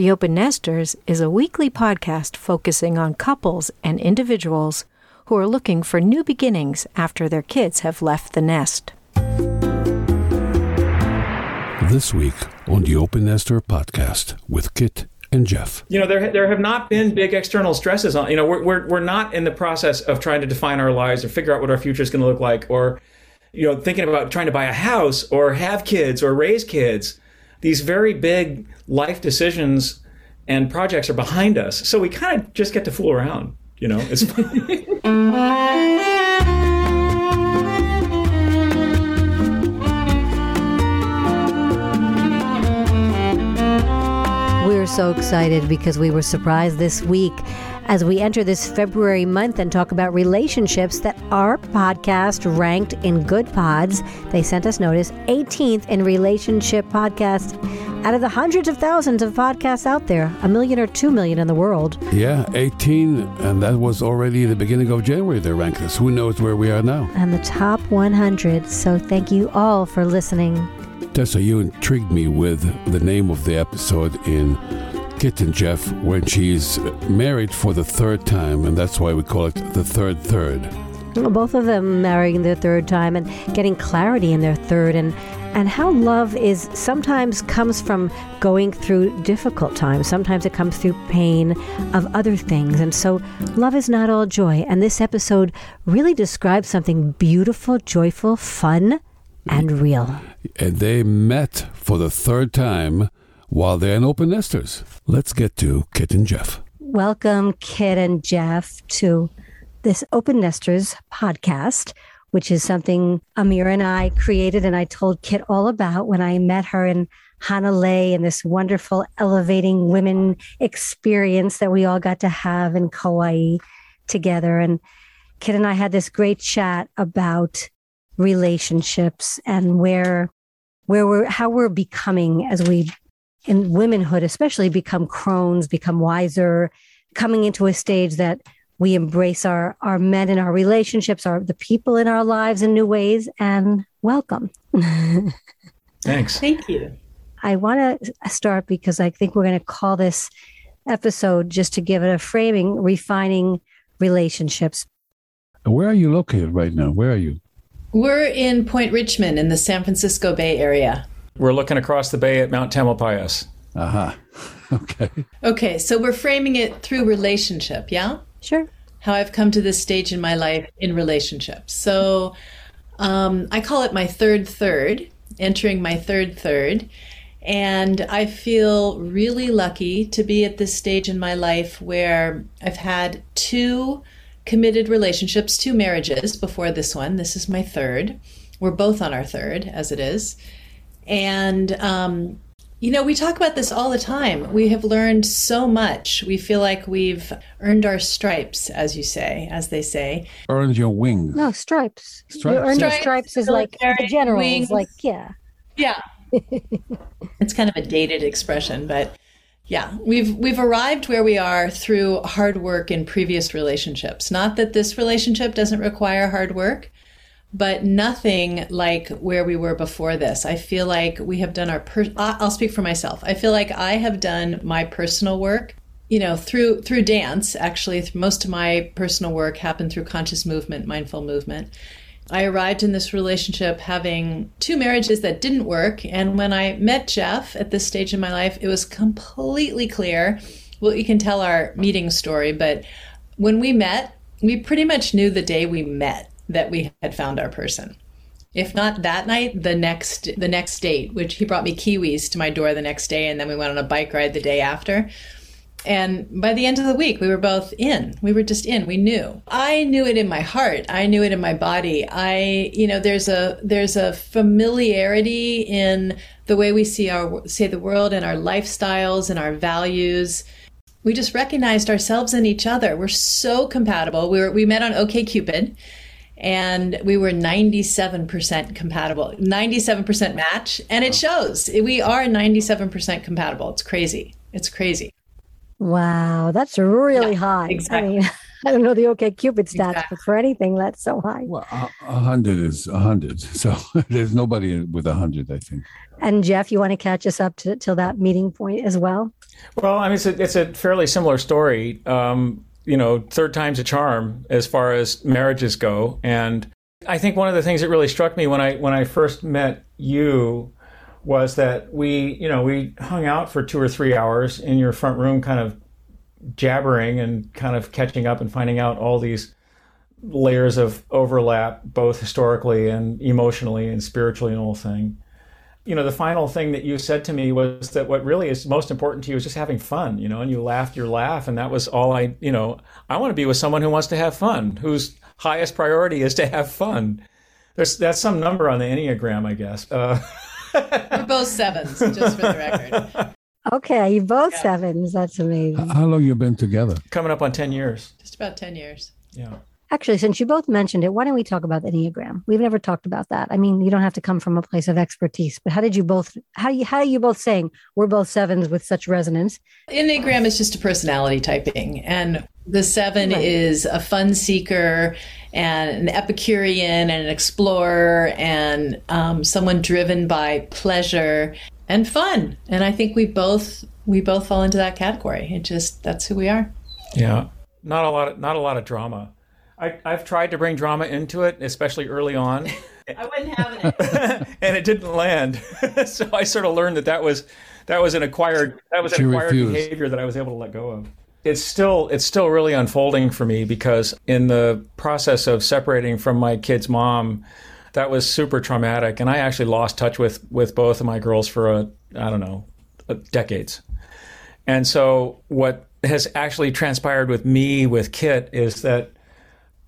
The Open Nesters is a weekly podcast focusing on couples and individuals who are looking for new beginnings after their kids have left the nest. This week on the Open Nester podcast with Kit and Jeff. You know, there, there have not been big external stresses on, you know, we're, we're, we're not in the process of trying to define our lives or figure out what our future is going to look like or, you know, thinking about trying to buy a house or have kids or raise kids these very big life decisions and projects are behind us. So we kind of just get to fool around, you know. It's We're so excited because we were surprised this week as we enter this February month and talk about relationships that our podcast ranked in Goodpods. They sent us notice 18th in relationship podcast out of the hundreds of thousands of podcasts out there, a million or two million in the world. Yeah, 18, and that was already the beginning of January they ranked us. Who knows where we are now? And the top 100. So thank you all for listening. Tessa, you intrigued me with the name of the episode in Kit and Jeff when she's married for the third time, and that's why we call it the third third. Both of them marrying their third time and getting clarity in their third, and and how love is sometimes comes from going through difficult times. Sometimes it comes through pain of other things. And so love is not all joy. And this episode really describes something beautiful, joyful, fun, and real. And they met for the third time while they're in open nesters. Let's get to Kit and Jeff. Welcome, Kit and Jeff, to this Open Nesters podcast which is something Amir and I created and I told Kit all about when I met her in Hanalei and this wonderful elevating women experience that we all got to have in Kauai together. And Kit and I had this great chat about relationships and where where we're how we're becoming as we in womanhood especially become crones become wiser coming into a stage that we embrace our our men in our relationships, our the people in our lives in new ways, and welcome. Thanks. Thank you. I want to start because I think we're going to call this episode just to give it a framing, refining relationships. Where are you located right now? Where are you? We're in Point Richmond in the San Francisco Bay Area. We're looking across the bay at Mount Tamalpais. Uh huh. Okay. Okay, so we're framing it through relationship, yeah? Sure. How I've come to this stage in my life in relationships. So um, I call it my third third, entering my third third. And I feel really lucky to be at this stage in my life where I've had two committed relationships, two marriages before this one. This is my third. We're both on our third, as it is. And um, you know, we talk about this all the time. We have learned so much. We feel like we've earned our stripes, as you say, as they say. Earned your wings. No, stripes. Stripes. You earn your Stripes, stripes is like the military generals, wings. like, yeah. Yeah. it's kind of a dated expression, but yeah, we've we've arrived where we are through hard work in previous relationships. Not that this relationship doesn't require hard work, but nothing like where we were before this. I feel like we have done our per- I'll speak for myself. I feel like I have done my personal work, you know, through through dance. Actually, most of my personal work happened through conscious movement, mindful movement. I arrived in this relationship having two marriages that didn't work, and when I met Jeff at this stage in my life, it was completely clear. Well, you can tell our meeting story, but when we met, we pretty much knew the day we met that we had found our person. If not that night, the next the next date, which he brought me kiwis to my door the next day, and then we went on a bike ride the day after. And by the end of the week, we were both in. We were just in. We knew. I knew it in my heart. I knew it in my body. I, you know, there's a there's a familiarity in the way we see our see the world and our lifestyles and our values. We just recognized ourselves and each other. We're so compatible. We were we met on OKCupid and we were 97% compatible 97% match and it shows we are 97% compatible it's crazy it's crazy Wow, that's really Yeah, high. exactly. I mean, I don't know the OK Cupid stats, exactly. but for anything that's so high. Well, a hundred is a hundred. So there's nobody with a hundred, I think. And Jeff, you want to catch us up to till that meeting point as well? Well, I mean, it's a, it's a fairly similar story. Um, you know, third time's a charm as far as marriages go, and I think one of the things that really struck me when I when I first met you was that we, you know, we hung out for two or three hours in your front room, kind of jabbering and kind of catching up and finding out all these layers of overlap, both historically and emotionally and spiritually and whole thing. You know, the final thing that you said to me was that what really is most important to you is just having fun, you know, and you laughed your laugh. And that was all I, you know, I want to be with someone who wants to have fun, whose highest priority is to have fun. There's, that's some number on the Enneagram, I guess. Uh, We're both sevens, just for the record. Okay, you both yeah. sevens. That's amazing. How long you been together? Coming up on ten years. Just about ten years. Yeah. Actually, since you both mentioned it, why don't we talk about the Enneagram? We've never talked about that. I mean, you don't have to come from a place of expertise, but how did you both how you how are you both saying we're both sevens with such resonance? Enneagram is just a personality typing. And the seven right. is a fun seeker and an Epicurean and an explorer and um, someone driven by pleasure and fun. And I think we both we both fall into that category. It just that's who we are. Yeah, not a lot of not a lot of drama. I, I've tried to bring drama into it, especially early on. I wasn't having it, and it didn't land. so I sort of learned that that was that was an acquired that was an acquired refused. behavior that I was able to let go of it's still it's still really unfolding for me because in the process of separating from my kid's mom that was super traumatic and i actually lost touch with with both of my girls for a i don't know decades and so what has actually transpired with me with kit is that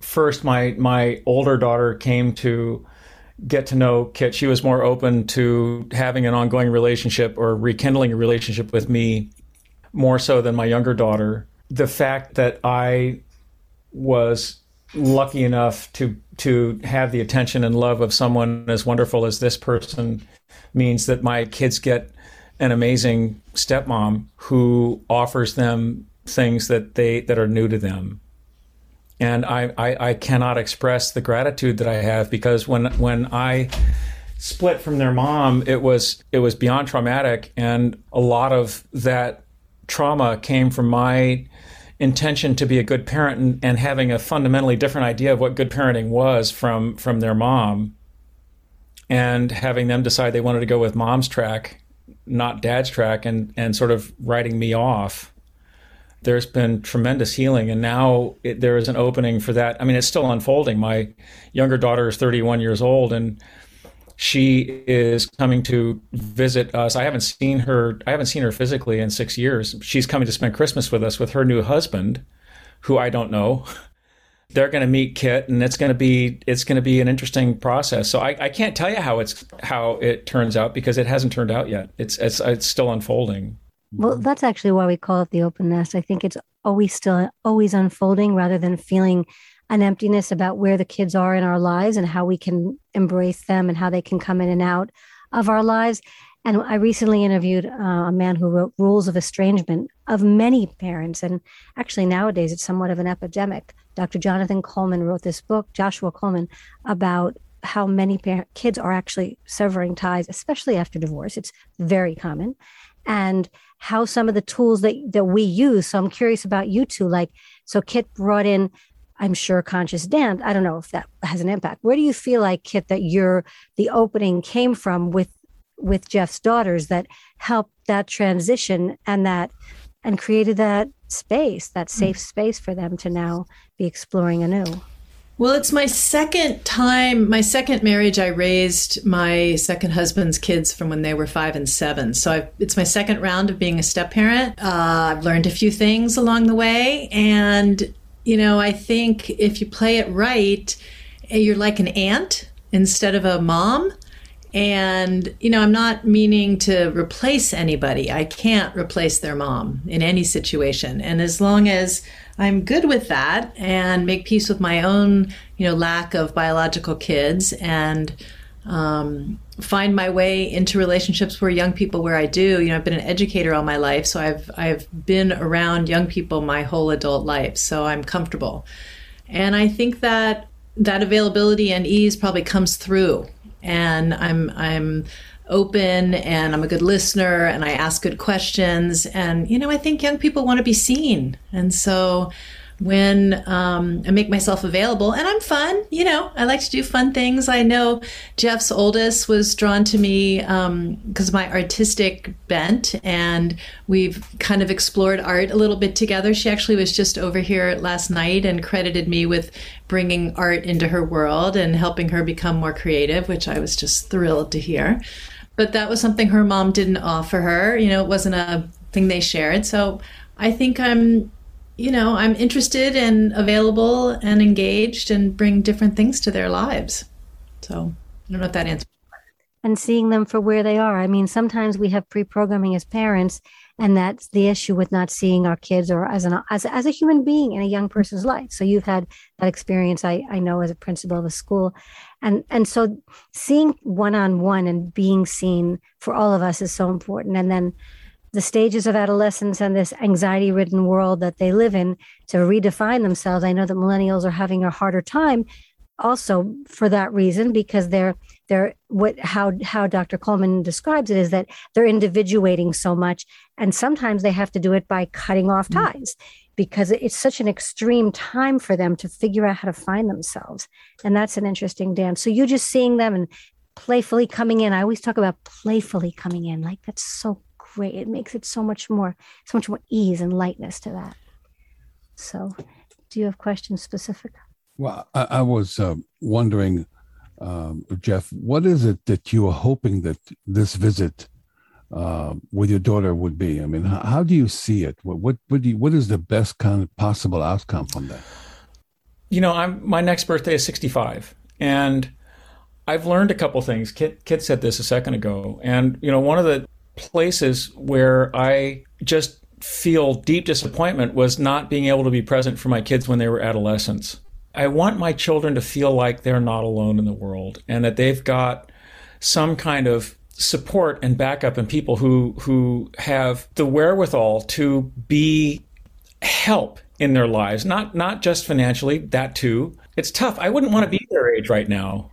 first my my older daughter came to get to know kit she was more open to having an ongoing relationship or rekindling a relationship with me more so than my younger daughter. The fact that I was lucky enough to to have the attention and love of someone as wonderful as this person means that my kids get an amazing stepmom who offers them things that they that are new to them and I, I, I cannot express the gratitude that I have because when when I split from their mom, it was it was beyond traumatic, and a lot of that trauma came from my intention to be a good parent and, and, having a fundamentally different idea of what good parenting was from from their mom and having them decide they wanted to go with mom's track not dad's track and and sort of writing me off there's been tremendous healing and now it, there is an opening for that i mean it's still unfolding my younger daughter is 31 years old and she is coming to visit us. I haven't seen her. I haven't seen her physically in six years. She's coming to spend Christmas with us with her new husband, who I don't know. They're going to meet Kit, and it's going to be it's going to be an interesting process. So I, I can't tell you how it's how it turns out because it hasn't turned out yet. It's it's it's still unfolding. Well, that's actually why we call it the open nest. I think it's always still always unfolding rather than feeling an emptiness about where the kids are in our lives and how we can embrace them and how they can come in and out of our lives. And I recently interviewed uh, a man who wrote Rules of Estrangement of many parents. And actually, nowadays, it's somewhat of an epidemic. Dr. Jonathan Coleman wrote this book, Joshua Coleman, about how many kids are actually severing ties, especially after divorce. It's very common. And how some of the tools that, that we use. So I'm curious about you two. Like, so Kit brought in I'm sure conscious dance. I don't know if that has an impact. Where do you feel like, Kit, that your the opening came from with with Jeff's daughters that helped that transition and that and created that space, that hmm. safe space for them to now be exploring anew? Well, it's my second time, my second marriage. I raised my second husband's kids from when they were five and seven. So I've, it's my second round of being a step parent. Uh, I've learned a few things along the way. And you know, I think if you play it right, eh, you're like an aunt instead of a mom. And, you know, I'm not meaning to replace anybody. I can't replace their mom in any situation. And as long as I'm good with that and make peace with my own, you know, lack of biological kids and um, find my way into relationships where young people where I do. You know, I've been an educator all my life, so I've I've been around young people my whole adult life, so I'm comfortable. And I think that that availability and ease probably comes through. And I'm I'm open and I'm a good listener and I ask good questions. And you know, I think young people want to be seen. And so when um, I make myself available. And I'm fun, you know, I like to do fun things. I know Jeff's oldest was drawn to me because um, of my artistic bent, and we've kind of explored art a little bit together. She actually was just over here last night and credited me with bringing art into her world and helping her become more creative, which I was just thrilled to hear. But that was something her mom didn't offer her. You know, it wasn't a thing they shared. So I think I'm you know, I'm interested and available and engaged and bring different things to their lives. So I don't know if that answers. And seeing them for where they are. I mean, sometimes we have pre-programming as parents, and that's the issue with not seeing our kids or as an as, as a human being in a young person's life. So you've had that experience, I, I know, as a principal of a school, and and so seeing one on one and being seen for all of us is so important. And then the stages of adolescence and this anxiety ridden world that they live in to redefine themselves. I know that millennials are having a harder time also for that reason because they're they're what how how Dr. Coleman describes it is that they're individuating so much and sometimes they have to do it by cutting off mm. ties because it's such an extreme time for them to figure out how to find themselves and that's an interesting dance so you just seeing them and playfully coming in i always talk about playfully coming in like that's so great. It makes it so much more, so much more ease and lightness to that. So, do you have questions specific? Well, I, I was uh, wondering, um, Jeff, what is it that you are hoping that this visit uh, with your daughter would be? I mean, how, how do you see it? What what what, you, what is the best kind of possible outcome from that? You know, I'm my next birthday is 65, and I've learned a couple things. Kit, Kit said this a second ago, and you know, one of the places where I just feel deep disappointment was not being able to be present for my kids when they were adolescents. I want my children to feel like they're not alone in the world and that they've got some kind of support and backup and people who who have the wherewithal to be help in their lives not not just financially that too. It's tough. I wouldn't want to be their age right now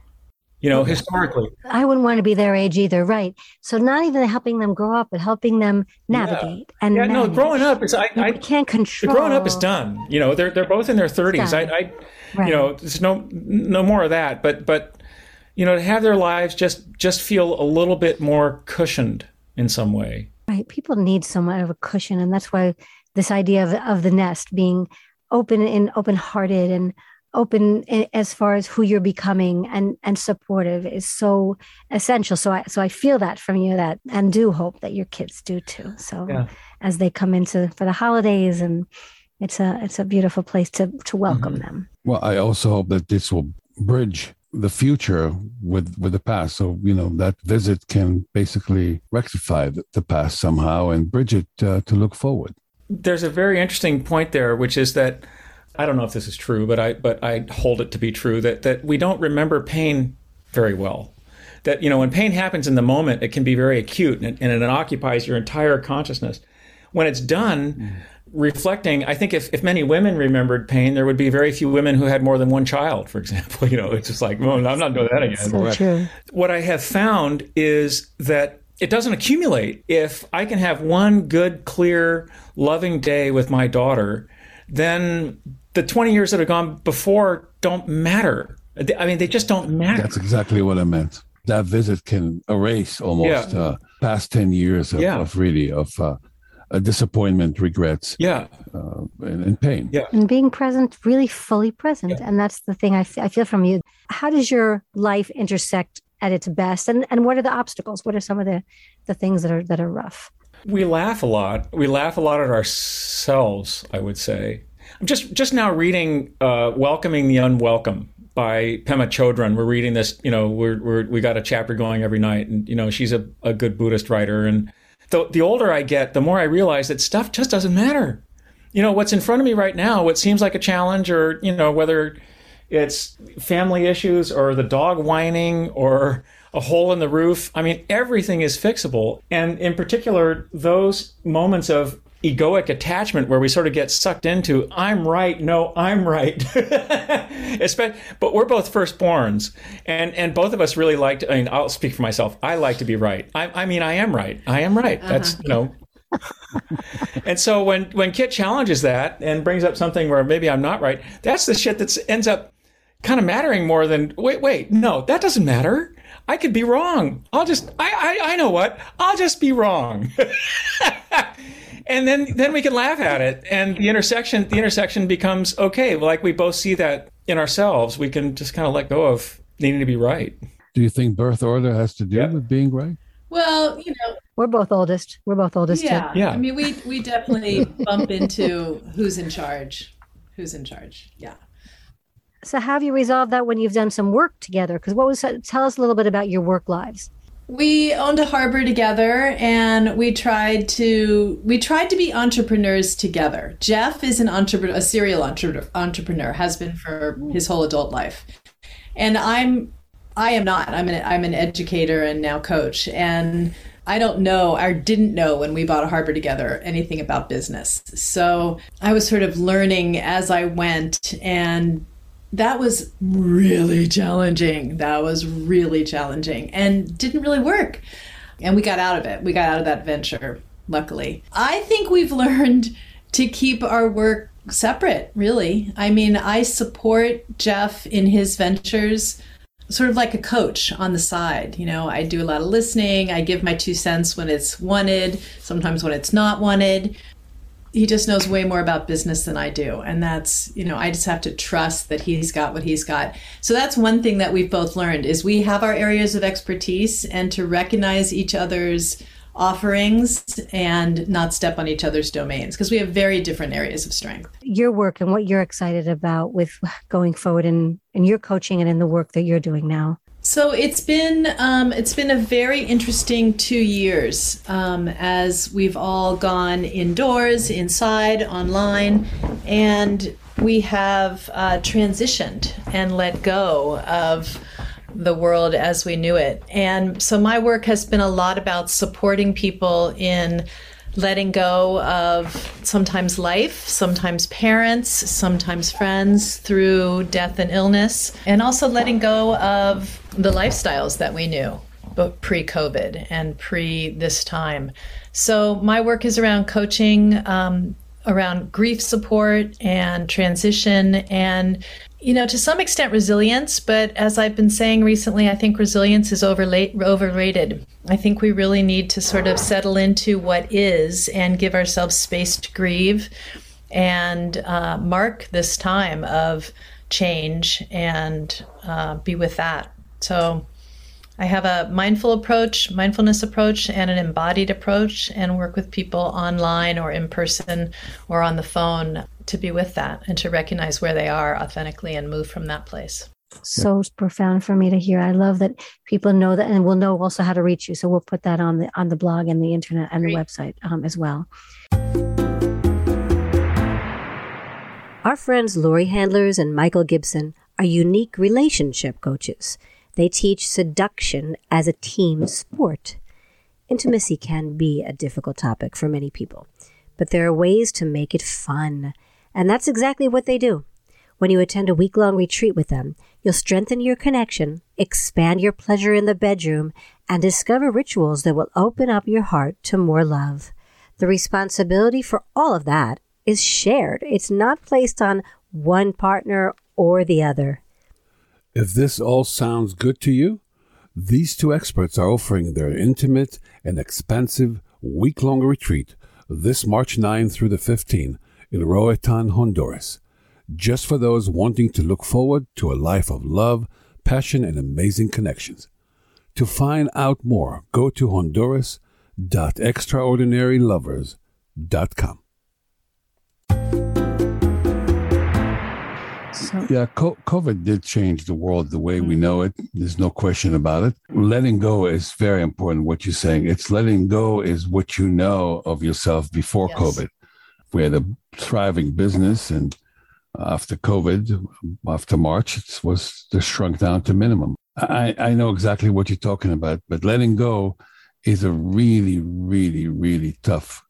you know, historically. I wouldn't want to be their age either, right? So not even helping them grow up, but helping them navigate yeah. and yeah, no, growing up is I, I can't control. growing up is done. You know, they're they're both in their thirties. I, I right. you know, there's no no more of that. But but you know, to have their lives just just feel a little bit more cushioned in some way. Right. People need somewhat of a cushion, and that's why this idea of of the nest being open and open hearted and open as far as who you're becoming and and supportive is so essential. So i so i feel that from you that and do hope that your kids do too. So yeah. as they come into for the holidays and it's a it's a beautiful place to to welcome mm-hmm. them. Well i also hope that this will bridge the future with with the past. So you know that visit can basically rectify the, the past somehow and bridge it uh, to look forward. There's a very interesting point there which is that I don't know if this is true, but I but I hold it to be true that that we don't remember pain very well. That you know when pain happens in the moment, it can be very acute and, and it occupies your entire consciousness. When it's done, mm. reflecting, I think if, if many women remembered pain, there would be very few women who had more than one child, for example. You know, it's just like, well, I'm not doing that again. So true. What I have found is that it doesn't accumulate. If I can have one good, clear, loving day with my daughter, then the 20 years that have gone before don't matter. I mean, they just don't matter. That's exactly what I meant. That visit can erase almost yeah. uh, past 10 years of, yeah. of really of uh, disappointment, regrets, yeah, uh, and, and, pain. Yeah. And being present, really fully present. Yeah. And that's the thing I, f- I feel from you. How does your life intersect at its best? And, and what are the obstacles? What are some of the, the things that are, that are rough? We laugh a lot. We laugh a lot at ourselves, I would say. I'm just just now reading uh, "Welcoming the Unwelcome" by Pema Chodron. We're reading this. You know, we're, we're we got a chapter going every night, and you know, she's a, a good Buddhist writer. And the the older I get, the more I realize that stuff just doesn't matter. You know, what's in front of me right now, what seems like a challenge, or you know, whether it's family issues or the dog whining or a hole in the roof. I mean, everything is fixable. And in particular, those moments of egoic attachment where we sort of get sucked into i'm right no i'm right but we're both firstborns and and both of us really like to i mean i'll speak for myself i like to be right i, I mean i am right i am right uh-huh. that's you know and so when when kit challenges that and brings up something where maybe i'm not right that's the shit that ends up kind of mattering more than wait wait no that doesn't matter I could be wrong. I'll just I I, I know what. I'll just be wrong. and then then we can laugh at it. And the intersection the intersection becomes okay like we both see that in ourselves we can just kind of let go of needing to be right. Do you think birth order has to do yeah. with being right? Well you know we're both oldest. We're both oldest yeah too. yeah. I mean we we definitely bump into who's in charge who's in charge. Yeah. So have you resolved that when you've done some work together? Because what was tell us a little bit about your work lives we owned a harbor together and we tried to we tried to be entrepreneurs together. Jeff is an entrepreneur a serial entre- entrepreneur has been for his whole adult life. And i'm i am not. I'm an i'm an educator and now coach. And I don't know or didn't know when we bought a harbor together anything about business. So I was sort of learning as I went and that was really challenging. That was really challenging and didn't really work. And we got out of it. We got out of that venture, luckily. I think we've learned to keep our work separate, really. I mean, I support Jeff in his ventures sort of like a coach on the side. You know, I do a lot of listening, I give my two cents when it's wanted, sometimes when it's not wanted he just knows way more about business than I do. And that's, you know, I just have to trust that he's got what he's got. So that's one thing that we've both learned is we have our areas of expertise and to recognize each other's offerings and not step on each other's domains because we have very different areas of strength. Your work and what you're excited about with going forward in, in your coaching and in the work that you're doing now. So it's been um, it's been a very interesting two years um, as we've all gone indoors, inside, online, and we have uh, transitioned and let go of the world as we knew it. And so my work has been a lot about supporting people in letting go of sometimes life, sometimes parents, sometimes friends through death and illness, and also letting go of the lifestyles that we knew but pre COVID and pre this time. So, my work is around coaching, um, around grief support and transition and you know, to some extent, resilience. But as I've been saying recently, I think resilience is overrated. I think we really need to sort of settle into what is and give ourselves space to grieve and uh, mark this time of change and uh, be with that. So I have a mindful approach, mindfulness approach, and an embodied approach, and work with people online or in person or on the phone to be with that and to recognize where they are authentically and move from that place. So profound for me to hear. I love that people know that, and we'll know also how to reach you. So we'll put that on the on the blog and the internet and Great. the website um, as well. Our friends Laurie Handlers and Michael Gibson are unique relationship coaches. They teach seduction as a team sport. Intimacy can be a difficult topic for many people, but there are ways to make it fun. And that's exactly what they do. When you attend a week long retreat with them, you'll strengthen your connection, expand your pleasure in the bedroom, and discover rituals that will open up your heart to more love. The responsibility for all of that is shared. It's not placed on one partner or the other. If this all sounds good to you, these two experts are offering their intimate and expansive week long retreat this March 9 through the 15 in Roatan, Honduras, just for those wanting to look forward to a life of love, passion, and amazing connections. To find out more, go to honduras.extraordinarylovers.com. So. Yeah, COVID did change the world the way we know mm-hmm. it. There's no question about it. Letting go is very important. What you're saying, it's letting go is what you know of yourself before yes. COVID. We had a thriving business, and after COVID, after March, it was just shrunk down to minimum. I, I know exactly what you're talking about, but letting go is a really, really, really tough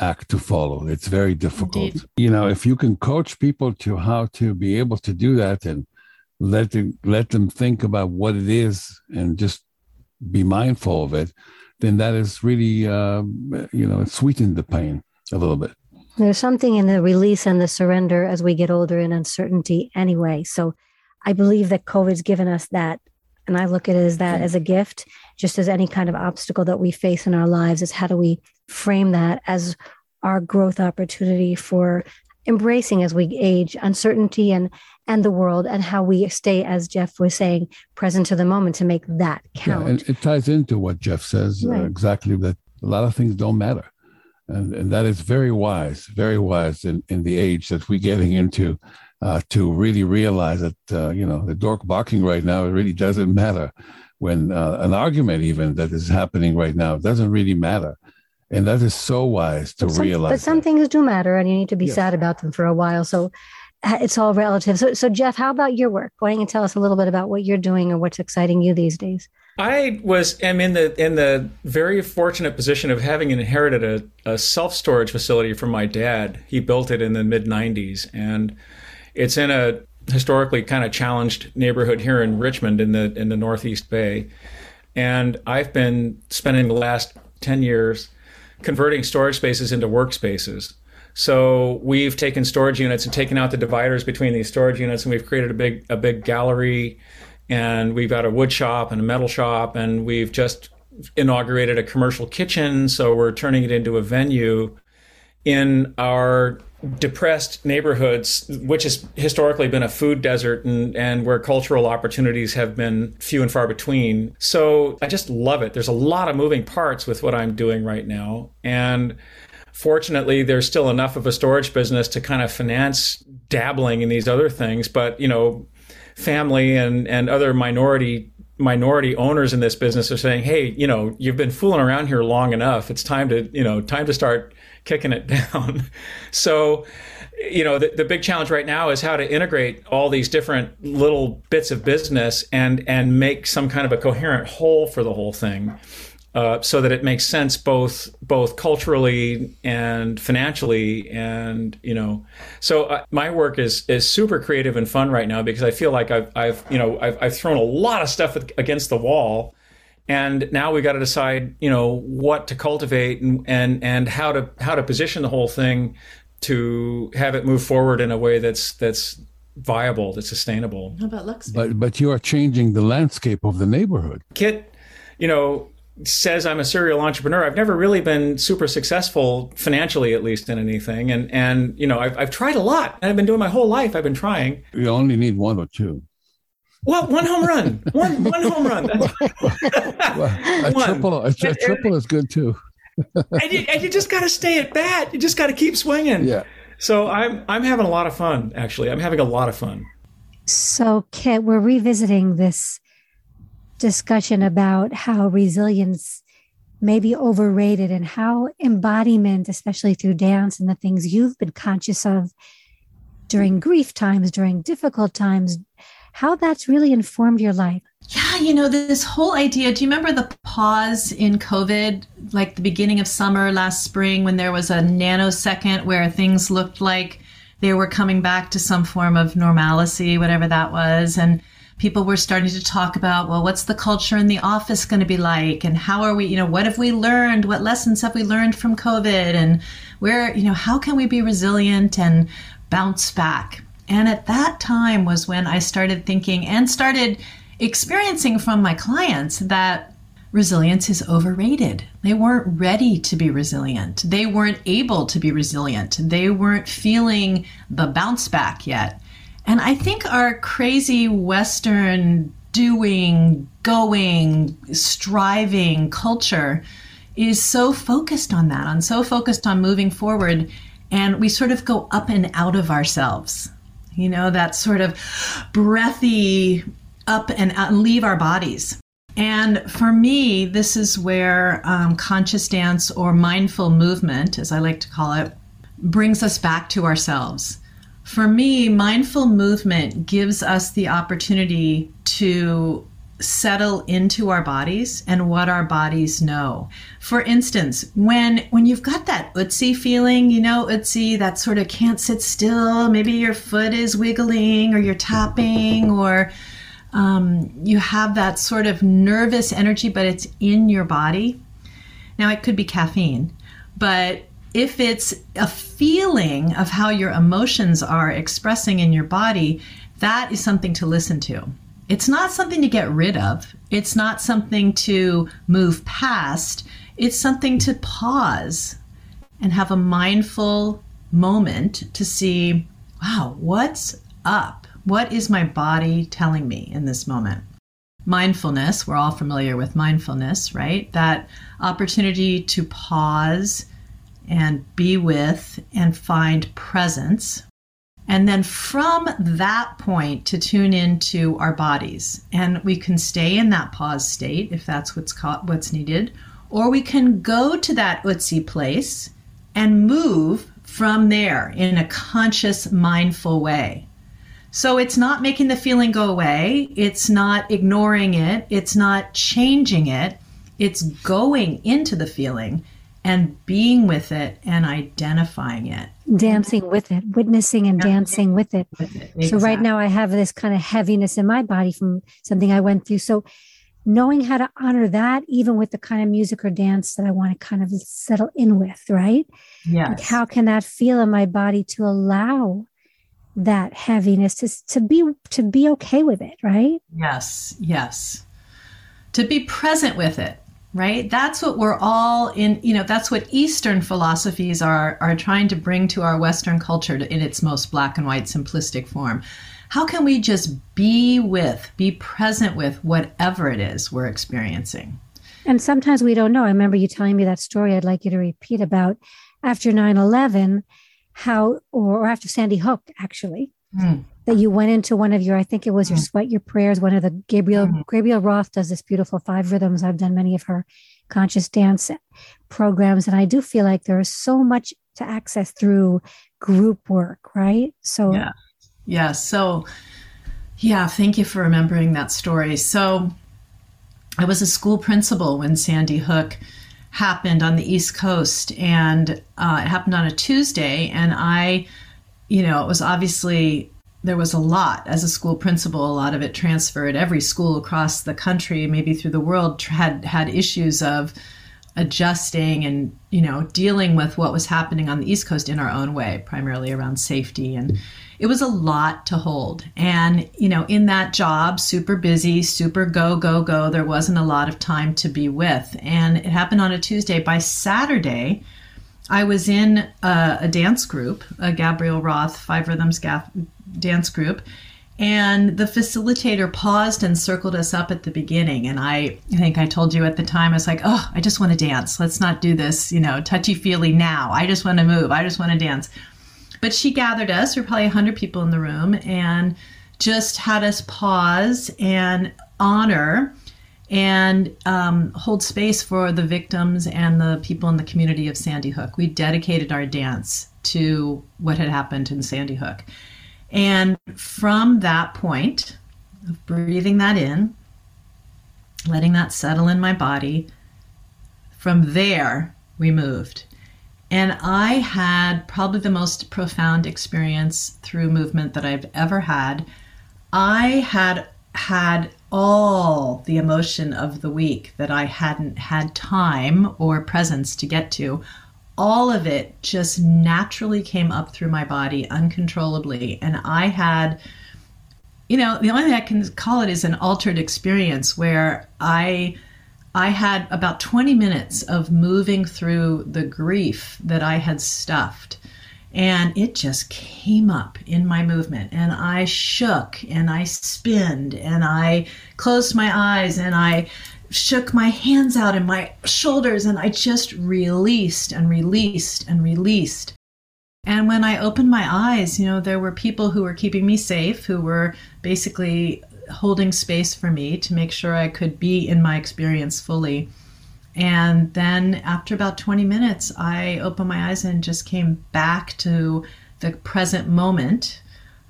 act to follow. It's very difficult. Indeed. You know, if you can coach people to how to be able to do that and let them let them think about what it is and just be mindful of it, then that is really uh, you know sweeten the pain a little bit. There's something in the release and the surrender as we get older in uncertainty anyway. So I believe that COVID's given us that. And I look at it as that as a gift, just as any kind of obstacle that we face in our lives, is how do we frame that as our growth opportunity for embracing as we age uncertainty and and the world and how we stay as jeff was saying present to the moment to make that count yeah, and it ties into what jeff says uh, right. uh, exactly that a lot of things don't matter. And, and that is very wise very wise in, in the age that we're getting into uh, to really realize that uh, you know the dork barking right now it really doesn't matter when uh, an argument even that is happening right now doesn't really matter and that is so wise to but some, realize but some that. things do matter and you need to be yes. sad about them for a while so uh, it's all relative so, so jeff how about your work why don't you tell us a little bit about what you're doing and what's exciting you these days I was am in the in the very fortunate position of having inherited a, a self storage facility from my dad. He built it in the mid '90s, and it's in a historically kind of challenged neighborhood here in Richmond in the in the Northeast Bay. And I've been spending the last 10 years converting storage spaces into workspaces. So we've taken storage units and taken out the dividers between these storage units and we've created a big a big gallery and we've got a wood shop and a metal shop and we've just inaugurated a commercial kitchen so we're turning it into a venue in our depressed neighborhoods, which has historically been a food desert and, and where cultural opportunities have been few and far between. So I just love it. There's a lot of moving parts with what I'm doing right now. And fortunately, there's still enough of a storage business to kind of finance dabbling in these other things. But, you know, family and, and other minority minority owners in this business are saying, "Hey, you know, you've been fooling around here long enough. It's time to, you know, time to start kicking it down. so, you know, the, the big challenge right now is how to integrate all these different little bits of business and and make some kind of a coherent whole for the whole thing. Uh, so that it makes sense both both culturally and financially and you know so uh, my work is is super creative and fun right now because I feel like I've I've you know I've, I've thrown a lot of stuff against the wall and now we've got to decide you know what to cultivate and and and how to how to position the whole thing to have it move forward in a way that's that's viable that's sustainable how about Lux? but but you are changing the landscape of the neighborhood kit you know says I'm a serial entrepreneur. I've never really been super successful financially, at least in anything. And and you know, I've I've tried a lot. I've been doing my whole life. I've been trying. You only need one or two. Well, one home run, one one home run. well, a one. triple, a, a triple is good too. and, you, and you just got to stay at bat. You just got to keep swinging. Yeah. So I'm I'm having a lot of fun. Actually, I'm having a lot of fun. So, Kit, we're revisiting this discussion about how resilience may be overrated and how embodiment, especially through dance and the things you've been conscious of during grief times, during difficult times, how that's really informed your life. Yeah, you know, this whole idea. Do you remember the pause in COVID, like the beginning of summer last spring, when there was a nanosecond where things looked like they were coming back to some form of normalcy, whatever that was? And people were starting to talk about, well, what's the culture in the office going to be like? And how are we, you know, what have we learned? What lessons have we learned from COVID? And where, you know, how can we be resilient and bounce back? And at that time was when I started thinking and started experiencing from my clients that resilience is overrated. They weren't ready to be resilient. They weren't able to be resilient. They weren't feeling the bounce back yet. And I think our crazy Western doing, going, striving culture is so focused on that, on so focused on moving forward. And we sort of go up and out of ourselves you know, that sort of breathy up and out leave our bodies. And for me, this is where um, conscious dance or mindful movement, as I like to call it, brings us back to ourselves. For me, mindful movement gives us the opportunity to settle into our bodies and what our bodies know. For instance, when when you've got that utsy feeling, you know, utsy that sort of can't sit still, maybe your foot is wiggling or you're tapping or um, you have that sort of nervous energy, but it's in your body. Now, it could be caffeine, but if it's a feeling of how your emotions are expressing in your body, that is something to listen to. It's not something to get rid of. It's not something to move past. It's something to pause and have a mindful moment to see, wow, what's up? What is my body telling me in this moment? Mindfulness, we're all familiar with mindfulness, right? That opportunity to pause and be with and find presence and then from that point to tune into our bodies. And we can stay in that pause state if that's what's caught, what's needed, or we can go to that utsi place and move from there in a conscious, mindful way. So it's not making the feeling go away, it's not ignoring it, it's not changing it, it's going into the feeling and being with it and identifying it. Dancing with it witnessing and dancing with it, with it. Exactly. so right now i have this kind of heaviness in my body from something i went through. So knowing how to honor that even with the kind of music or dance that i want to kind of settle in with right? Yeah like how can that feel in my body to allow that heaviness to, to be to be okay with it right? Yes yes. To be present with it right? That's what we're all in you know that's what eastern philosophies are are trying to bring to our western culture in its most black and white simplistic form. How can we just be with be present with whatever it is we're experiencing? And sometimes we don't know. I remember you telling me that story i'd like you to repeat about after 9-11 how or after sandy hook actually. Mm that you went into one of your, I think it was your mm. sweat, your prayers, one of the Gabrielle, mm. Gabrielle Roth does this beautiful five rhythms. I've done many of her conscious dance programs. And I do feel like there is so much to access through group work, right? So, yeah. Yeah. So, yeah, thank you for remembering that story. So, I was a school principal when Sandy Hook happened on the East Coast, and uh, it happened on a Tuesday. And I, you know, it was obviously there was a lot. As a school principal a lot of it transferred. Every school across the country maybe through the world had had issues of adjusting and you know dealing with what was happening on the east coast in our own way primarily around safety. And it was a lot to hold. And you know in that job super busy super go go go there wasn't a lot of time to be with. And it happened on a tuesday. By saturday I was in a, a, dance group, a Gabrielle Roth Five Rhythms dance group. And the facilitator paused and circled us up at the beginning. And I, think I told you at the time, I was like, oh, I just want to dance. Let's not do this, you know, touchy feely now. I just want to move. I just want to dance. But she gathered us, there were probably 100 people in the room, and just had us pause and honor and um, hold space for the victims and the people in the community of Sandy Hook. We dedicated our dance to what had happened in Sandy Hook. And from that point of breathing that in, letting that settle in my body, from there we moved. And I had probably the most profound experience through movement that I've ever had. I had had all the emotion of the week that I hadn't had time or presence to get to all of it just naturally came up through my body uncontrollably. And I had, you know, the only thing I can call it is an altered experience where I. I had about 20 minutes of moving through the grief that I had stuffed. And it just came up in my movement. And I shook and I spinned and I closed my eyes and I shook my hands out and my shoulders and I just released and released and released. And when I opened my eyes, you know, there were people who were keeping me safe, who were basically holding space for me to make sure I could be in my experience fully. And then after about 20 minutes, I opened my eyes and just came back to the present moment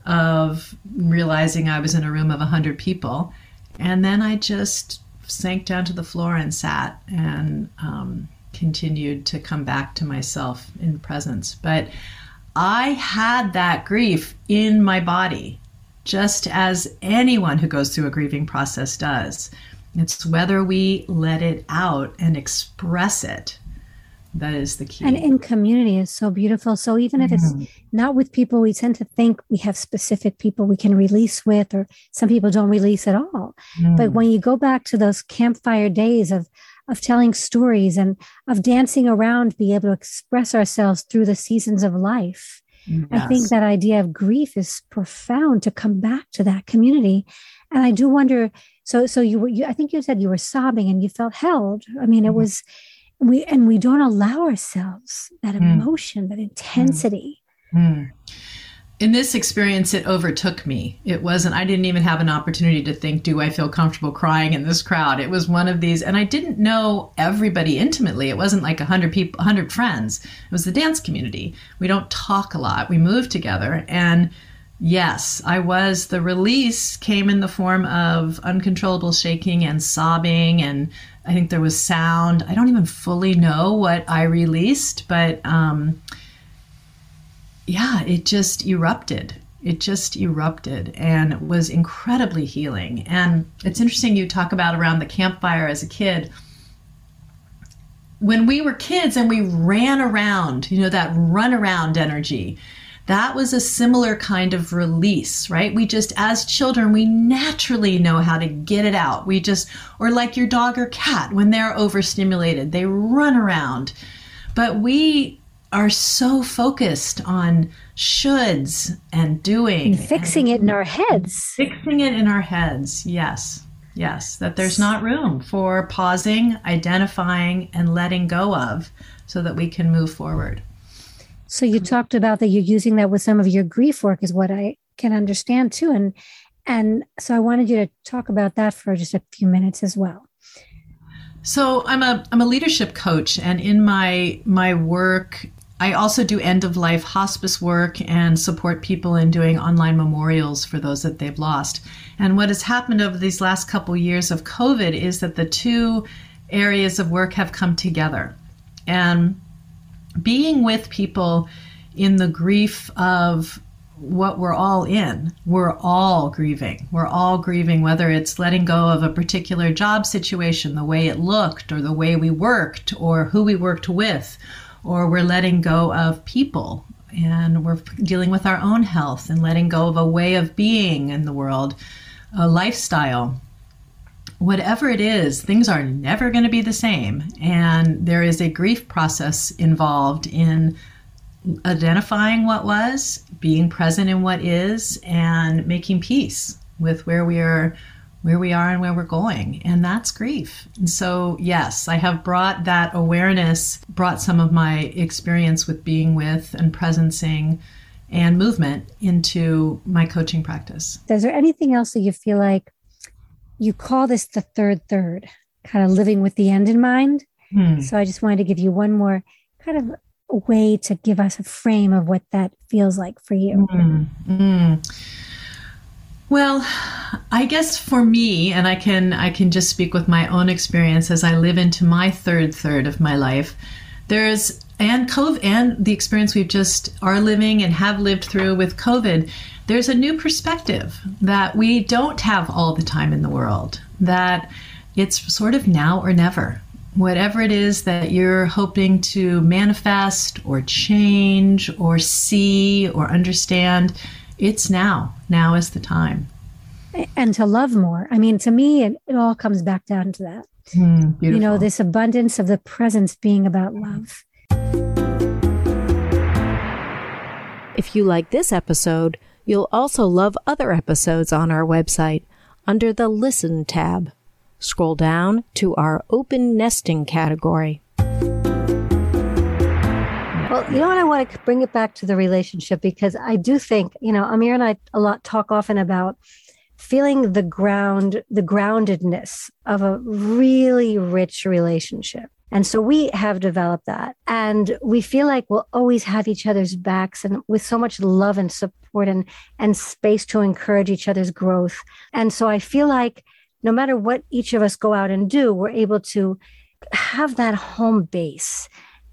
of realizing I was in a room of 100 people And then I just sank down to the floor and sat and um, continued to come back to myself in presence. But I had that grief in my body, just as anyone who goes through a grieving process does. It's whether we let it out and express it. That is the key. And in community is so beautiful. So even if it's mm-hmm. not with people, we tend to think we have specific people we can release with, or some people don't release at all. Mm. But when you go back to those campfire days of of telling stories and of dancing around, be able to express ourselves through the seasons of life. Yes. I think that idea of grief is profound to come back to that community. And I do wonder. So, so you were. You, I think you said you were sobbing and you felt held. I mean, it mm-hmm. was we and we don't allow ourselves that mm. emotion, mm. that intensity. Mm in this experience, it overtook me. It wasn't, I didn't even have an opportunity to think, do I feel comfortable crying in this crowd? It was one of these, and I didn't know everybody intimately. It wasn't like 100 people, 100 friends. It was the dance community. We don't talk a lot. We move together. And yes, I was, the release came in the form of uncontrollable shaking and sobbing. And I think there was sound. I don't even fully know what I released, but, um, yeah, it just erupted. It just erupted and was incredibly healing. And it's interesting you talk about around the campfire as a kid. When we were kids and we ran around, you know, that run around energy, that was a similar kind of release, right? We just, as children, we naturally know how to get it out. We just, or like your dog or cat, when they're overstimulated, they run around. But we are so focused on shoulds and doing and fixing and it in our heads. Fixing it in our heads. Yes. Yes, that there's not room for pausing, identifying and letting go of so that we can move forward. So you talked about that you're using that with some of your grief work is what I can understand too and and so I wanted you to talk about that for just a few minutes as well. So I'm a I'm a leadership coach and in my my work I also do end of life hospice work and support people in doing online memorials for those that they've lost. And what has happened over these last couple years of COVID is that the two areas of work have come together. And being with people in the grief of what we're all in. We're all grieving. We're all grieving, whether it's letting go of a particular job situation, the way it looked, or the way we worked, or who we worked with, or we're letting go of people and we're dealing with our own health and letting go of a way of being in the world, a lifestyle. Whatever it is, things are never going to be the same. And there is a grief process involved in identifying what was, being present in what is, and making peace with where we are where we are and where we're going. And that's grief. And so, yes, I have brought that awareness, brought some of my experience with being with and presencing and movement into my coaching practice. Is there anything else that you feel like you call this the third third, kind of living with the end in mind? Hmm. So I just wanted to give you one more kind of way to give us a frame of what that feels like for you. Mm. Well, I guess for me, and I can I can just speak with my own experience as I live into my third third of my life. There's and COVID and the experience we've just are living and have lived through with COVID. There's a new perspective that we don't have all the time in the world. That it's sort of now or never. Whatever it is that you're hoping to manifest or change or see or understand it's now. Now is the time. And to love more. I mean, to me, it, it all comes back down to that. Mm, you know, this abundance of the presence being about love. If you like this episode, you'll also love other episodes on our website under the Listen tab. Scroll down to our open nesting category. Well, you know what? I want to bring it back to the relationship because I do think, you know, Amir and I a lot talk often about feeling the ground, the groundedness of a really rich relationship. And so we have developed that. And we feel like we'll always have each other's backs and with so much love and support and, and space to encourage each other's growth. And so I feel like no matter what each of us go out and do, we're able to have that home base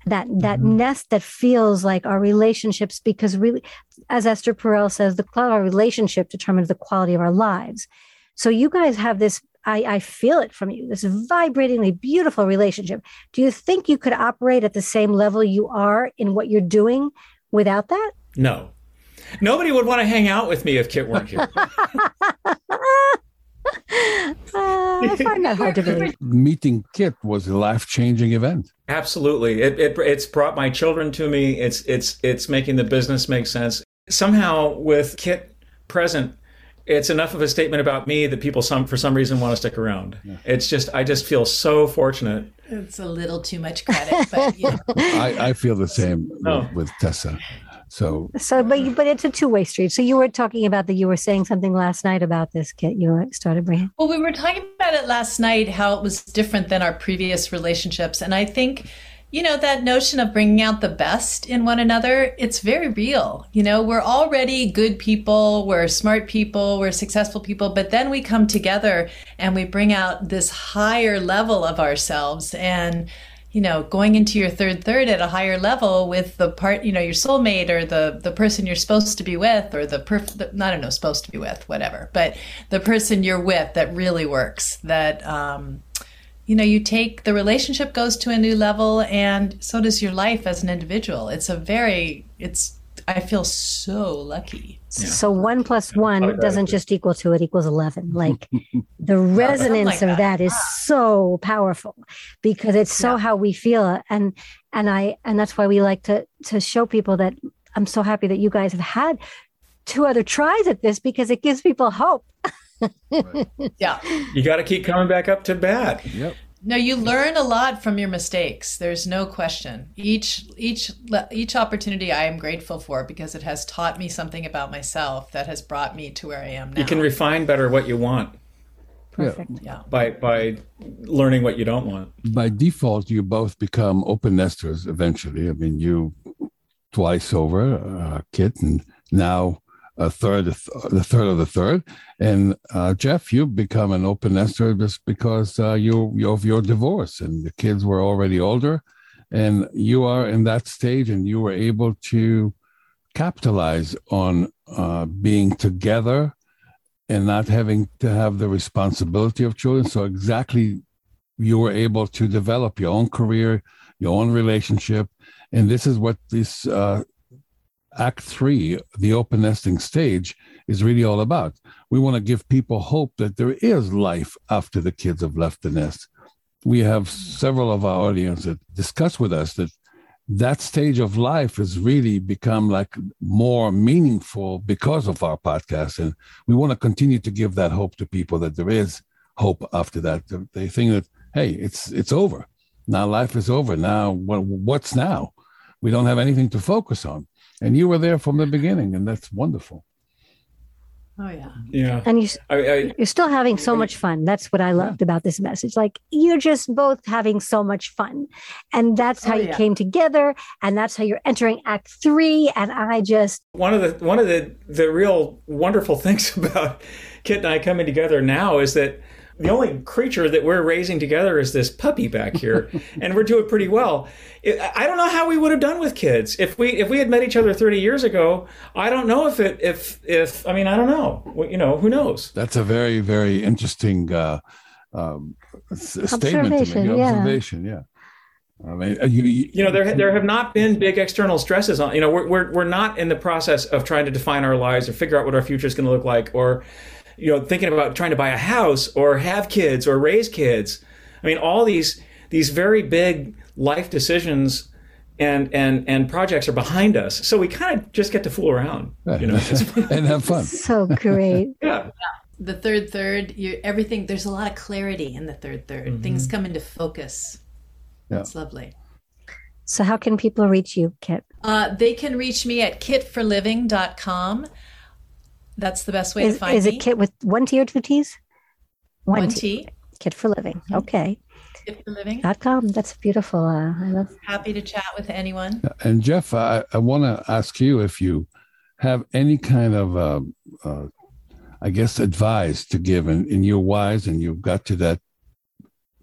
that that mm-hmm. nest that feels like our relationships because really as esther perel says the quality of our relationship determines the quality of our lives so you guys have this I, I feel it from you this vibratingly beautiful relationship do you think you could operate at the same level you are in what you're doing without that no nobody would want to hang out with me if kit weren't here uh, I find that hard to believe. Meeting Kit was a life changing event. Absolutely, it, it it's brought my children to me. It's it's it's making the business make sense. Somehow, with Kit present, it's enough of a statement about me that people some for some reason want to stick around. Yeah. It's just I just feel so fortunate. It's a little too much credit, but you know. I, I feel the same oh. with, with Tessa. So, so, but but it's a two way street. So you were talking about that. You were saying something last night about this kit. You started bringing. Well, we were talking about it last night. How it was different than our previous relationships, and I think, you know, that notion of bringing out the best in one another. It's very real. You know, we're already good people. We're smart people. We're successful people. But then we come together and we bring out this higher level of ourselves and you know going into your third third at a higher level with the part you know your soulmate or the the person you're supposed to be with or the perf i don't know supposed to be with whatever but the person you're with that really works that um you know you take the relationship goes to a new level and so does your life as an individual it's a very it's I feel so lucky. Yeah. So one plus one doesn't just equal two; it equals eleven. Like the resonance like of that, that is so powerful because it's so yeah. how we feel, and and I and that's why we like to to show people that I'm so happy that you guys have had two other tries at this because it gives people hope. right. Yeah, you got to keep coming back up to bat. Yep. No, you learn a lot from your mistakes. There's no question. Each each each opportunity I am grateful for because it has taught me something about myself that has brought me to where I am now. You can refine better what you want. Perfect. Yeah. By by learning what you don't want. By default, you both become open nesters eventually. I mean, you twice over, uh, Kit, and now a third, the third of the third. And uh, Jeff, you've become an open nester just because uh, you, of your divorce, and the kids were already older, and you are in that stage, and you were able to capitalize on uh, being together and not having to have the responsibility of children. So exactly, you were able to develop your own career, your own relationship, and this is what this uh, Act Three, the open nesting stage, is really all about. We want to give people hope that there is life after the kids have left the nest. We have several of our audience that discuss with us that that stage of life has really become like more meaningful because of our podcast. And we want to continue to give that hope to people that there is hope after that. They think that, hey, it's it's over. Now life is over. Now what, what's now? We don't have anything to focus on and you were there from the beginning, and that's wonderful. Oh yeah, yeah. And you, I, I, you're still having so much fun. That's what I loved yeah. about this message. Like you're just both having so much fun, and that's oh, how oh, you yeah. came together, and that's how you're entering Act Three. And I just one of the one of the the real wonderful things about Kit and I coming together now is that the only creature that we're raising together is this puppy back here, and we're doing pretty well. I don't know how we would have done with kids if we if we had met each other 30 years ago. I don't know if it if if I mean I don't know. You know who knows? That's a very very interesting uh, um, statement to make. Observation, yeah. yeah. I mean, uh, you, you, you, know, there there have not been big external stresses on. You know, we're we're we're not in the process of trying to define our lives or figure out what our future is going to look like, or you know, thinking about trying to buy a house or have kids or raise kids. I mean, all these these very big life decisions and and and projects are behind us. So we kind of just get to fool around, you know, and have fun. So great. yeah. The third third, you everything. There's a lot of clarity in the third 3rd mm-hmm. Things come into focus. Yeah. It's lovely. So how can people reach you, Kit? Uh, they can reach me at kitforliving.com. That's the best way is, to find is me. Is it kit with one T or two T's? One, one T. T. Kit for living. Mm-hmm. Okay. Kit for living. Dot com. That's beautiful. Uh, I love. Happy to chat with anyone. And Jeff, I, I want to ask you if you have any kind of uh, uh, I guess, advice to give? And, and you're wise and you've got to that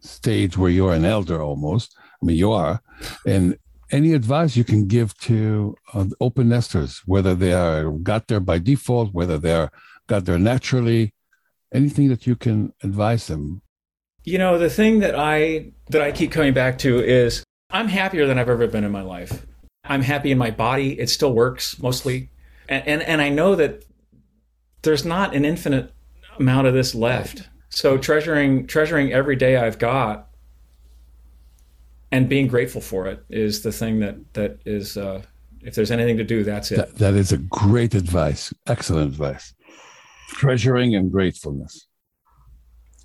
stage where you're an elder almost. I mean, you are. And any advice you can give to uh, open nesters, whether they are got there by default, whether they are got there naturally, anything that you can advise them? You know, the thing that I that I keep coming back to is I'm happier than I've ever been in my life. I'm happy in my body. It still works mostly. And, and, and I know that there's not an infinite amount of this left. So treasuring treasuring every day I've got and being grateful for it is the thing that that is uh, if there's anything to do, that's it. That, that is a great advice. Excellent advice. Treasuring and gratefulness.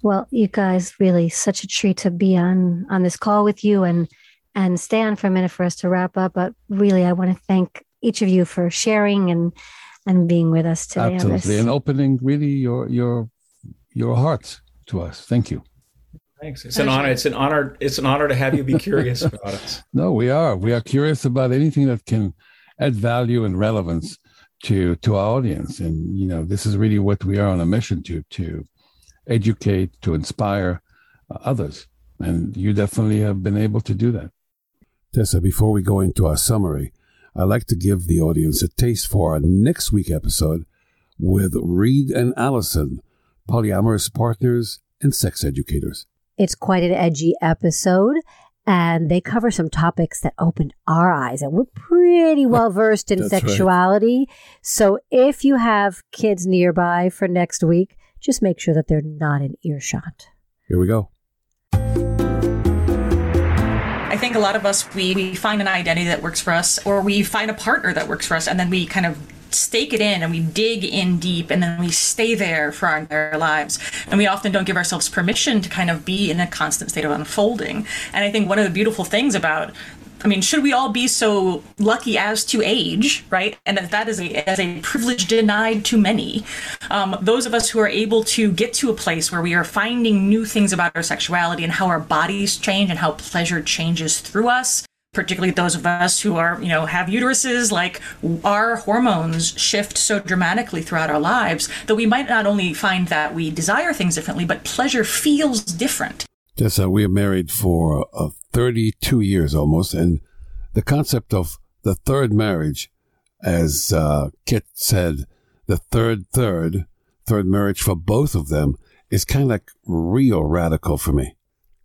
Well, you guys really such a treat to be on on this call with you and and stay on for a minute for us to wrap up. But really, I want to thank each of you for sharing and and being with us today. Absolutely, and opening really your your your hearts to us. Thank you. Thanks. It's an honor. It's an honor. It's an honor to have you be curious about us. No, we are. We are curious about anything that can add value and relevance to to our audience. And you know, this is really what we are on a mission to to educate, to inspire uh, others. And you definitely have been able to do that. Tessa, before we go into our summary, I'd like to give the audience a taste for our next week episode with Reed and Allison, polyamorous partners and sex educators. It's quite an edgy episode, and they cover some topics that opened our eyes, and we're pretty well versed in sexuality. Right. So if you have kids nearby for next week, just make sure that they're not in earshot. Here we go. I think a lot of us, we, we find an identity that works for us, or we find a partner that works for us, and then we kind of stake it in and we dig in deep and then we stay there for our entire lives. And we often don't give ourselves permission to kind of be in a constant state of unfolding. And I think one of the beautiful things about I mean, should we all be so lucky as to age, right? And that, that is a, as a privilege denied to many. Um, those of us who are able to get to a place where we are finding new things about our sexuality and how our bodies change and how pleasure changes through us, particularly those of us who are, you know, have uteruses, like our hormones shift so dramatically throughout our lives that we might not only find that we desire things differently, but pleasure feels different. Tessa, we are married for uh, 32 years almost, and the concept of the third marriage, as uh, Kit said, the third third, third marriage for both of them is kind of like real radical for me.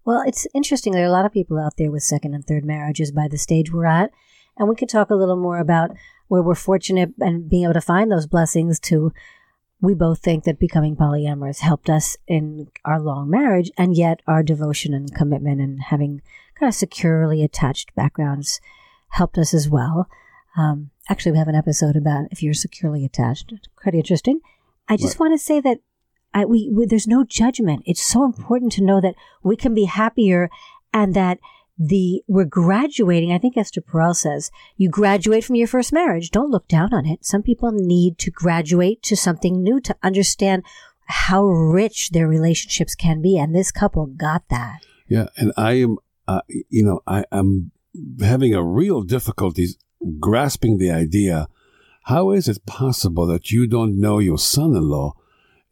Well, it's interesting. There are a lot of people out there with second and third marriages by the stage we're at. And we could talk a little more about where we're fortunate and being able to find those blessings to we both think that becoming polyamorous helped us in our long marriage, and yet our devotion and commitment and having kind of securely attached backgrounds helped us as well. Um, actually, we have an episode about if you're securely attached. Quite interesting. I just right. want to say that I, we, we, there's no judgment. It's so important to know that we can be happier and that the we're graduating. I think Esther Perel says you graduate from your first marriage. Don't look down on it. Some people need to graduate to something new to understand how rich their relationships can be, and this couple got that. Yeah, and I am, uh, you know, I am having a real difficulty grasping the idea. How is it possible that you don't know your son-in-law,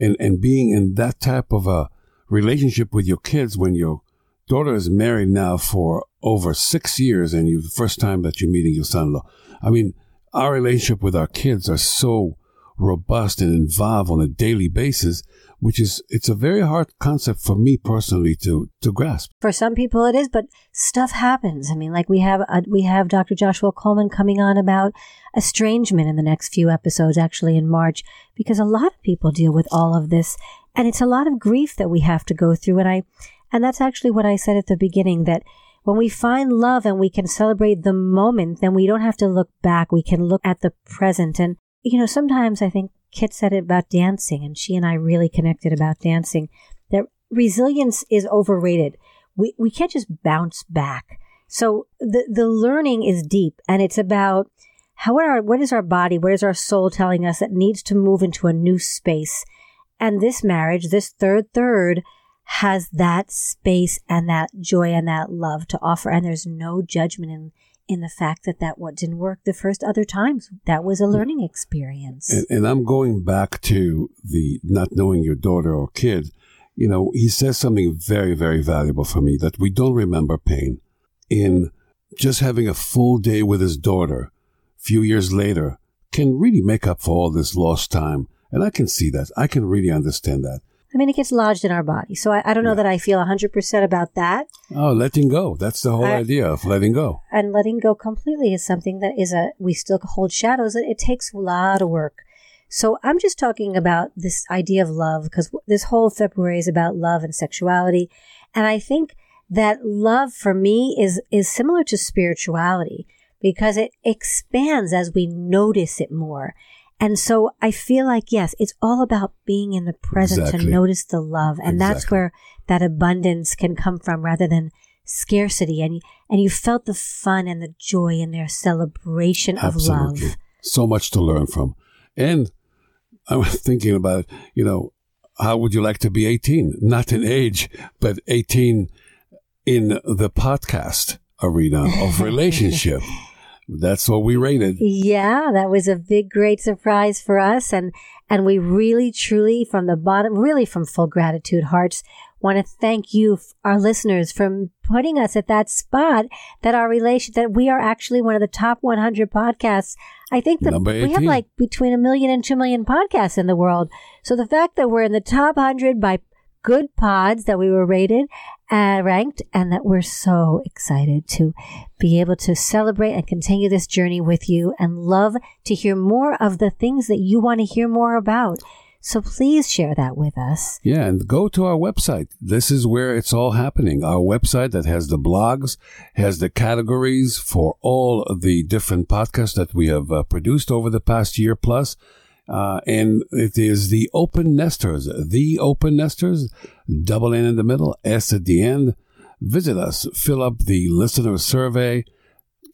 and and being in that type of a relationship with your kids when you're daughter is married now for over six years, and you the first time that you're meeting your son-in-law. I mean, our relationship with our kids are so robust and involved on a daily basis, which is it's a very hard concept for me personally to to grasp. For some people, it is, but stuff happens. I mean, like we have a, we have Dr. Joshua Coleman coming on about estrangement in the next few episodes, actually in March, because a lot of people deal with all of this, and it's a lot of grief that we have to go through. And I and that's actually what I said at the beginning that when we find love and we can celebrate the moment, then we don't have to look back. We can look at the present. And, you know, sometimes I think Kit said it about dancing, and she and I really connected about dancing, that resilience is overrated. We, we can't just bounce back. So the, the learning is deep and it's about how are, what is our body, what is our soul telling us that needs to move into a new space. And this marriage, this third third, has that space and that joy and that love to offer. And there's no judgment in, in the fact that that what didn't work the first other times. That was a mm. learning experience. And, and I'm going back to the not knowing your daughter or kid. You know, he says something very, very valuable for me that we don't remember pain. In just having a full day with his daughter, a few years later, can really make up for all this lost time. And I can see that. I can really understand that. I mean, it gets lodged in our body. So I, I don't know that I feel 100% about that. Oh, letting go. That's the whole I- idea of letting go. And letting go completely is something that is a, we still hold shadows. It, it takes a lot of work. So I'm just talking about this idea of love because this whole February is about love and sexuality. And I think that love for me is, is similar to spirituality because it expands as we notice it more. And so I feel like, yes, it's all about being in the present Exactly. to notice the love. And that's where that abundance can come from rather than scarcity. And, and you felt the fun and the joy in their celebration of love. So much to learn from. And I was thinking about, you know, how would you like to be 18? Not in age, but 18 in the podcast arena of relationship. That's what we rated. Yeah, that was a big, great surprise for us. And, and we really, truly, from the bottom, really from full gratitude hearts, want to thank you, our listeners, for putting us at that spot that our relation, that we are actually one of the top 100 podcasts. I think that we have like between a million and two million podcasts in the world. So the fact that we're in the top 100 by Goodpods that we were rated, uh, ranked, and that we're so excited to be able to celebrate and continue this journey with you and love to hear more of the things that you want to hear more about. So please share that with us. Yeah, and go to our website. This is where it's all happening. Our website that has the blogs, has the categories for all the different podcasts that we have uh, produced over the past year plus. Uh, and it is the Open Nesters, the Open Nesters, double N in the middle, S at the end. Visit us, fill up the listener survey,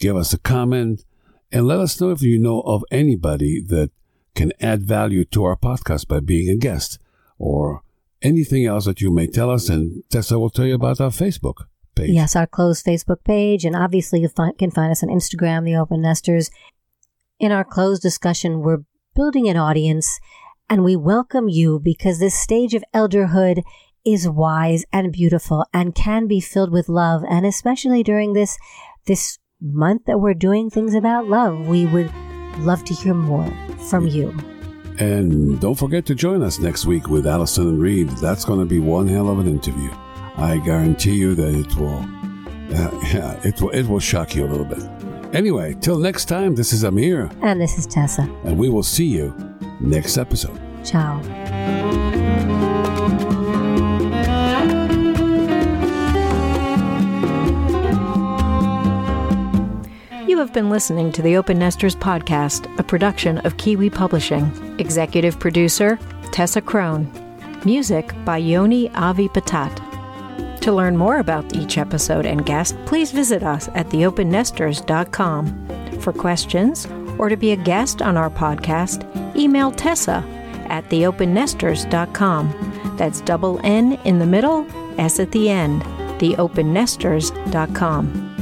give us a comment, and let us know if you know of anybody that can add value to our podcast by being a guest or anything else that you may tell us. And Tessa will tell you about our Facebook page. Yes, our closed Facebook page, and obviously you can find us on Instagram, The Open Nesters. In our closed discussion, we're building an audience, and we welcome you because this stage of elderhood is wise and beautiful and can be filled with love, and especially during this this month that we're doing things about love, we would love to hear more from you. And don't forget to join us next week with Allison and Reed. That's going to be one hell of an interview. I guarantee you that it will, uh, yeah, it will, it will shock you a little bit. Anyway, till next time, this is Amir, And this is Tessa. and we will see you next episode. Ciao. You have been listening to the Open Nesters podcast, a production of Kiwi Publishing. Executive producer Tessa Crone. Music by Yoni Avi Patat. To learn more about each episode and guest, please visit us at theopennesters.com. For questions or to be a guest on our podcast, email Tessa at theopennesters.com. That's double N in the middle, S at the end, theopennesters.com.